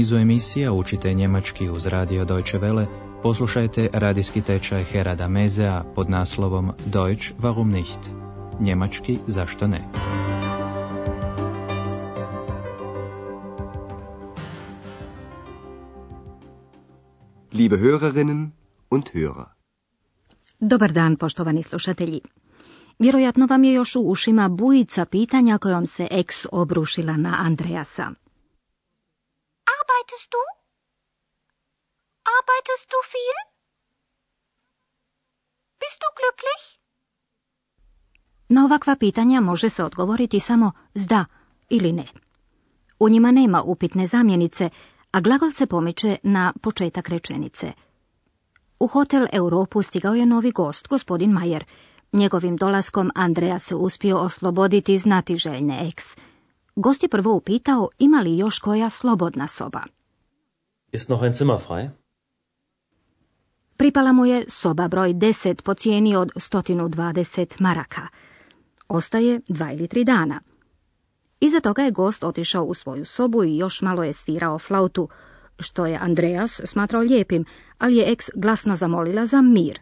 nizu emisija učite njemački uz radio Deutsche Welle, poslušajte radijski tečaj Herada Mezea pod naslovom Deutsch warum nicht? Njemački zašto ne? Liebe Hörerinnen und Hörer. Dobar dan, poštovani slušatelji. Vjerojatno vam je još u ušima bujica pitanja kojom se ex obrušila na Andreasa. Arbeitest du? Arbeitest du viel? Bist du glücklich? Na ovakva pitanja može se odgovoriti samo s da ili ne. U njima nema upitne zamjenice, a glagol se pomiče na početak rečenice. U hotel Europu stigao je novi gost, gospodin Majer. Njegovim dolaskom Andreja se uspio osloboditi znati željne eks. Gost je prvo upitao ima li još koja slobodna soba. Ist noch ein Zimmer frei? Pripala mu je soba broj 10 po cijeni od 120 maraka. Ostaje dva ili tri dana. Iza toga je gost otišao u svoju sobu i još malo je svirao flautu, što je Andreas smatrao lijepim, ali je eks glasno zamolila za mir.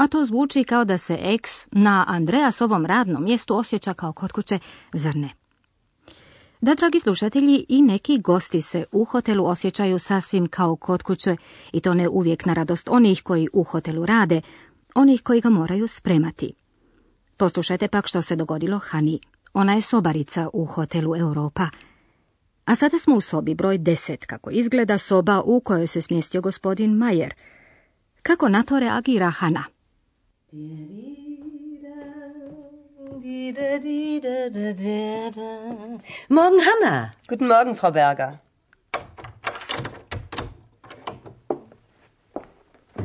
A to zvuči kao da se eks na Andreasovom radnom mjestu osjeća kao kod kuće, zar ne? Da, dragi slušatelji, i neki gosti se u hotelu osjećaju sasvim kao kod kuće, i to ne uvijek na radost onih koji u hotelu rade, onih koji ga moraju spremati. Poslušajte pak što se dogodilo Hani. Ona je sobarica u hotelu Europa. A sada smo u sobi broj 10, kako izgleda soba u kojoj se smjestio gospodin Majer. Kako na to reagira Hana? Morgen, Hanna. Guten Morgen, Frau Berger.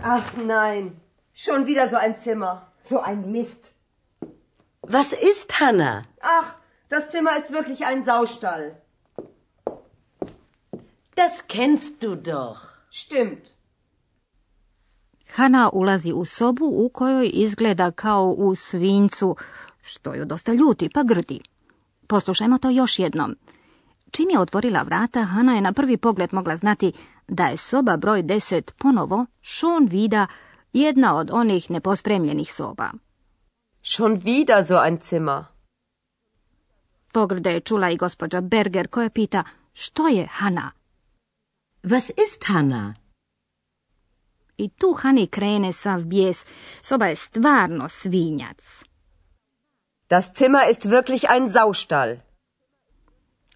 Ach nein, schon wieder so ein Zimmer. So ein Mist. Was ist, Hanna? Ach, das Zimmer ist wirklich ein Saustall. Das kennst du doch. Stimmt. Hana ulazi u sobu u kojoj izgleda kao u svincu, što ju dosta ljuti pa grdi. Poslušajmo to još jednom. Čim je otvorila vrata, Hana je na prvi pogled mogla znati da je soba broj 10 ponovo šon vida jedna od onih nepospremljenih soba. Schon wieder so ein Zimmer. Pogrde je čula i gospođa Berger koja pita što je Hana. Was ist, Hanna? I tu Hani krene sav bijes. Soba je stvarno svinjac. Das Zimmer ist wirklich ein Saustall.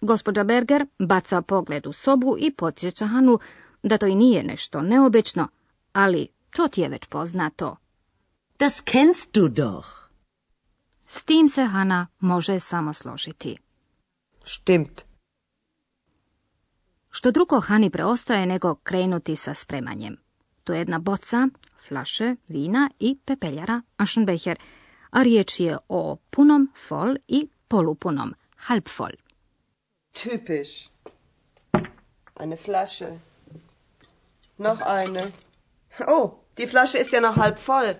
Gospođa Berger baca pogled u sobu i podsjeća Hanu da to i nije nešto neobično, ali to ti je već poznato. Das kennst du doch. S tim se Hana može samo složiti. Stimmt. Što drugo Hani preostaje nego krenuti sa spremanjem. To je jedna boca, flaše, vina i pepeljara, Aschenbecher, a riječ je o punom fol i polupunom, halb voll. Typisch. Eine Flasche. Noch eine. Oh, die Flasche ist ja noch halb voll.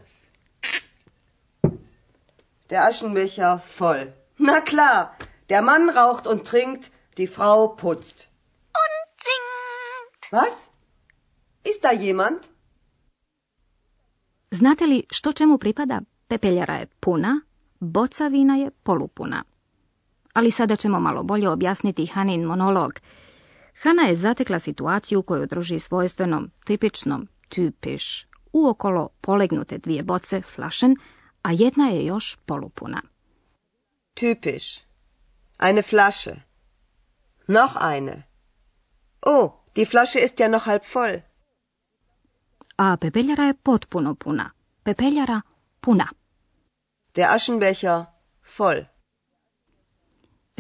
Der Aschenbecher voll. Na klar, der Mann raucht und trinkt, die Frau putzt. Und singt. Was? Ist da jemand? Znate li što čemu pripada? Pepeljara je puna, boca vina je polupuna. Ali sada ćemo malo bolje objasniti Hanin monolog. Hana je zatekla situaciju koju druži svojstvenom, tipičnom, typisch, uokolo polegnute dvije boce, flašen, a jedna je još polupuna. Typisch. Eine Flasche. Noch eine. Oh, die Flasche ist ja noch halb voll. A pepeljara je potpuno puna. Pepeljara puna. Der Aschenbecher voll.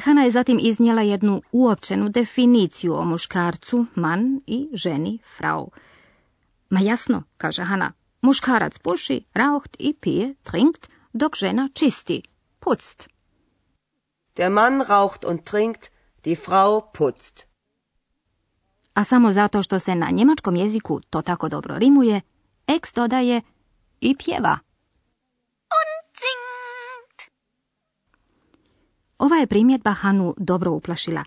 Hana je zatim iznijela jednu uopćenu definiciju o muškarcu, man i ženi, frau. Ma jasno, kaže Hana, muškarac puši, raucht i pije, trinkt, dok žena čisti, putzt. Der Mann raucht und trinkt, die Frau putzt. A samo zato što se na njemačkom jeziku to tako dobro rimuje, eks dodaje i pjeva. Und singt. Ova je primjedba Hanu dobro uplašila.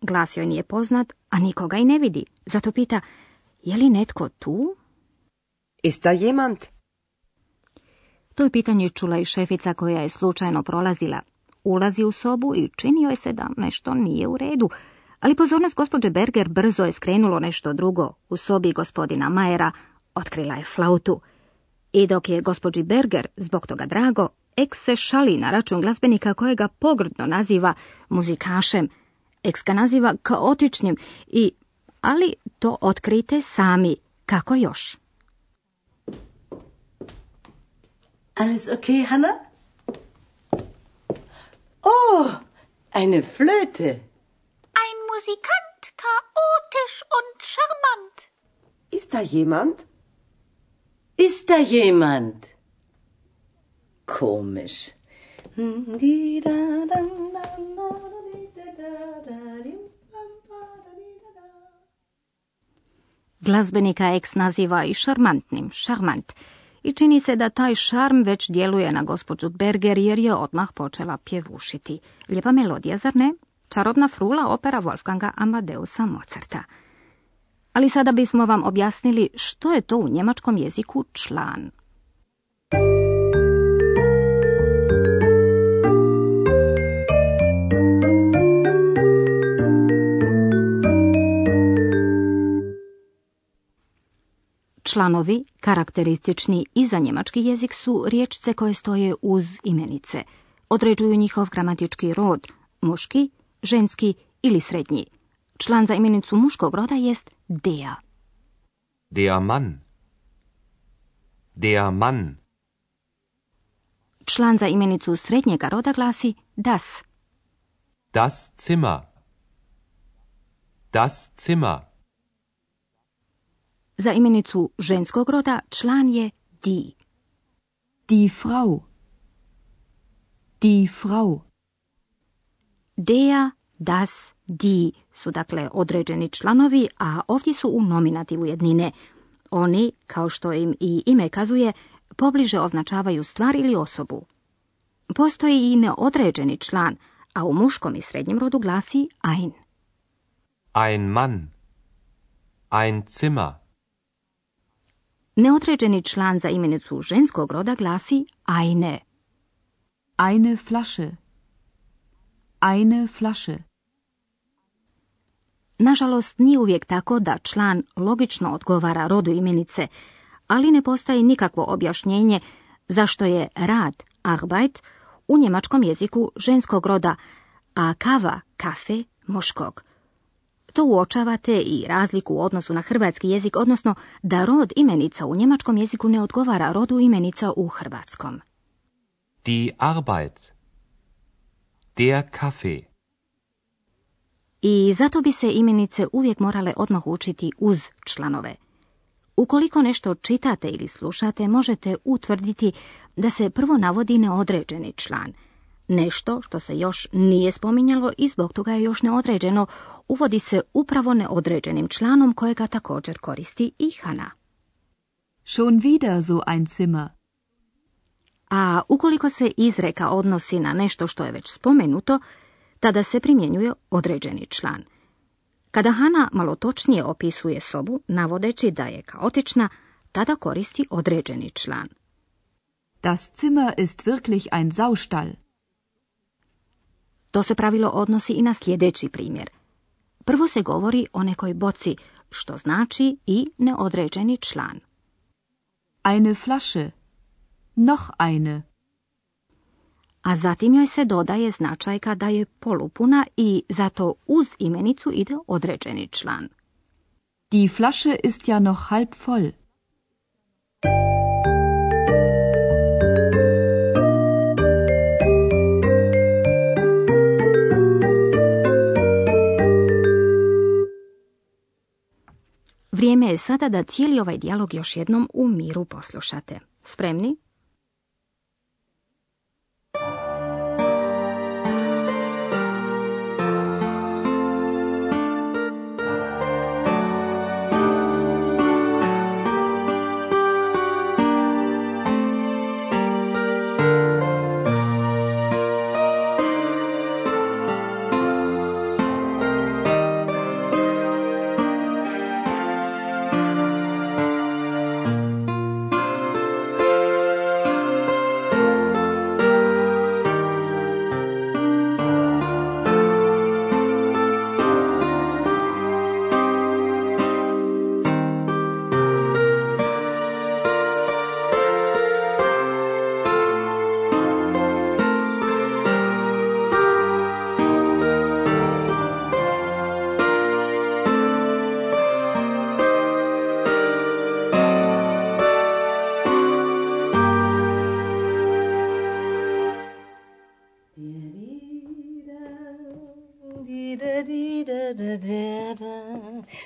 Glas joj nije poznat, a nikoga i ne vidi. Zato pita, je li netko tu? Ist da jemand? To je pitanje čula i šefica koja je slučajno prolazila. Ulazi u sobu i čini joj se da nešto nije u redu, ali pozornost gospođe Berger brzo je skrenulo nešto drugo. U sobi gospodina Majera otkrila je flautu. I dok je gospođi Berger zbog toga drago, Eks se šali na račun glazbenika kojega pogrdno naziva muzikašem. Eks ga naziva kaotičnim i, ali to otkrite sami. Kako još? Alles okay, Hanna? Oh, eine Flöte. Ein Musikant, chaotisch und charmant. Ist da jemand? Ist da jemand? Komisch. Glazbenika Eks naziva i šarmantnim, šarmant. I čini se da taj šarm već djeluje na gospođu Berger jer je odmah počela pjevušiti. Lijepa melodija, zar ne? Čarobna frula opera Wolfganga Amadeusa Mozarta. Ali sada bismo vam objasnili što je to u njemačkom jeziku član. Članovi, karakteristični i za njemački jezik, su riječice koje stoje uz imenice. Određuju njihov gramatički rod, muški, ženski ili srednji. Član za imenicu muškog roda jest der. Der Mann. Der Mann. Član za imenicu srednjega roda glasi das. Das Zimmer. Das Zimmer. Za imenicu ženskog roda član je die. Die Frau. Die Frau. Der, das, die su dakle određeni članovi, a ovdje su u nominativu jednine. Oni, kao što im i ime kazuje, pobliže označavaju stvar ili osobu. Postoji i neodređeni član, a u muškom i srednjem rodu glasi ein. Ein Mann. Ein Zimmer. Neodređeni član za imenicu ženskog roda glasi eine. Eine Flasche. Eine Flasche. Nažalost, nije uvijek tako da član logično odgovara rodu imenice, ali ne postoji nikakvo objašnjenje zašto je rad, Arbeit, u njemačkom jeziku ženskog roda, a kava, kafe, muškog. To uočavate i razliku u odnosu na hrvatski jezik, odnosno da rod imenica u njemačkom jeziku ne odgovara rodu imenica u hrvatskom. Die Arbeit. Der Kaffee. I zato bi se imenice uvijek morale odmah učiti uz članove. Ukoliko nešto čitate ili slušate, možete utvrditi da se prvo navodi neodređeni član. Nešto što se još nije spominjalo i zbog toga je još neodređeno, uvodi se upravo neodređenim članom kojega također koristi i Hana. Schon wieder so ein Zimmer. A ukoliko se izreka odnosi na nešto što je već spomenuto, tada se primjenjuje određeni član. Kada Hana malo točnije opisuje sobu, navodeći da je kaotična, tada koristi određeni član. Das Zimmer ist wirklich ein Saustall. To se pravilo odnosi i na sljedeći primjer. Prvo se govori o nekoj boci, što znači i neodređeni član. Eine Flasche. Noch eine. A zatim joj se dodaje značajka da je polupuna i zato uz imenicu ide određeni član. Die Flasche ist ja noch halb voll. Vrijeme je sada da cijeli ovaj dijalog još jednom u miru poslušate. Spremni?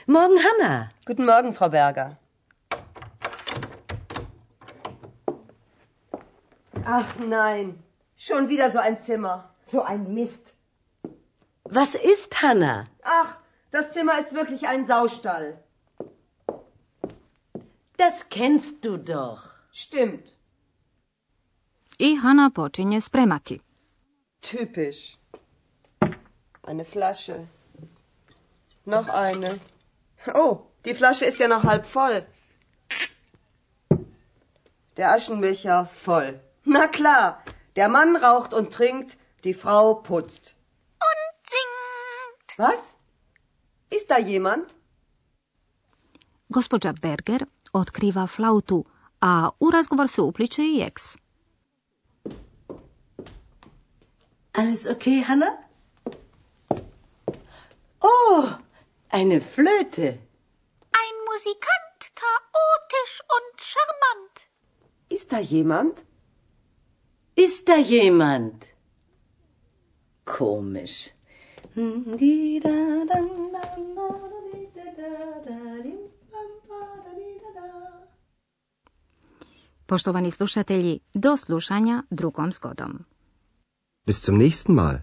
Morgen, Hanna. Guten Morgen, Frau Berger. Ach nein, schon wieder so ein Zimmer. So ein Mist. Was ist, Hanna? Ach, das Zimmer ist wirklich ein Saustall. Das kennst du doch. Stimmt. I Hana počinje spremati. Typisch. Eine Flasche. Noch eine. Oh, die Flasche ist ja noch halb voll. Der Aschenbecher voll. Na klar, der Mann raucht und trinkt, die Frau putzt. Und singt. Was? Ist da jemand? Gospođa Berger otkriva flautu, a u razgovor se upliče i eks. Alles okay, Hanna? Oh, eine Flöte. Ein Musikant, chaotisch und charmant. Ist da jemand? Ist da jemand? Komisch. Poštovani slušatelji, do slušanja drugom zgodom. Bis zum nächsten Mal.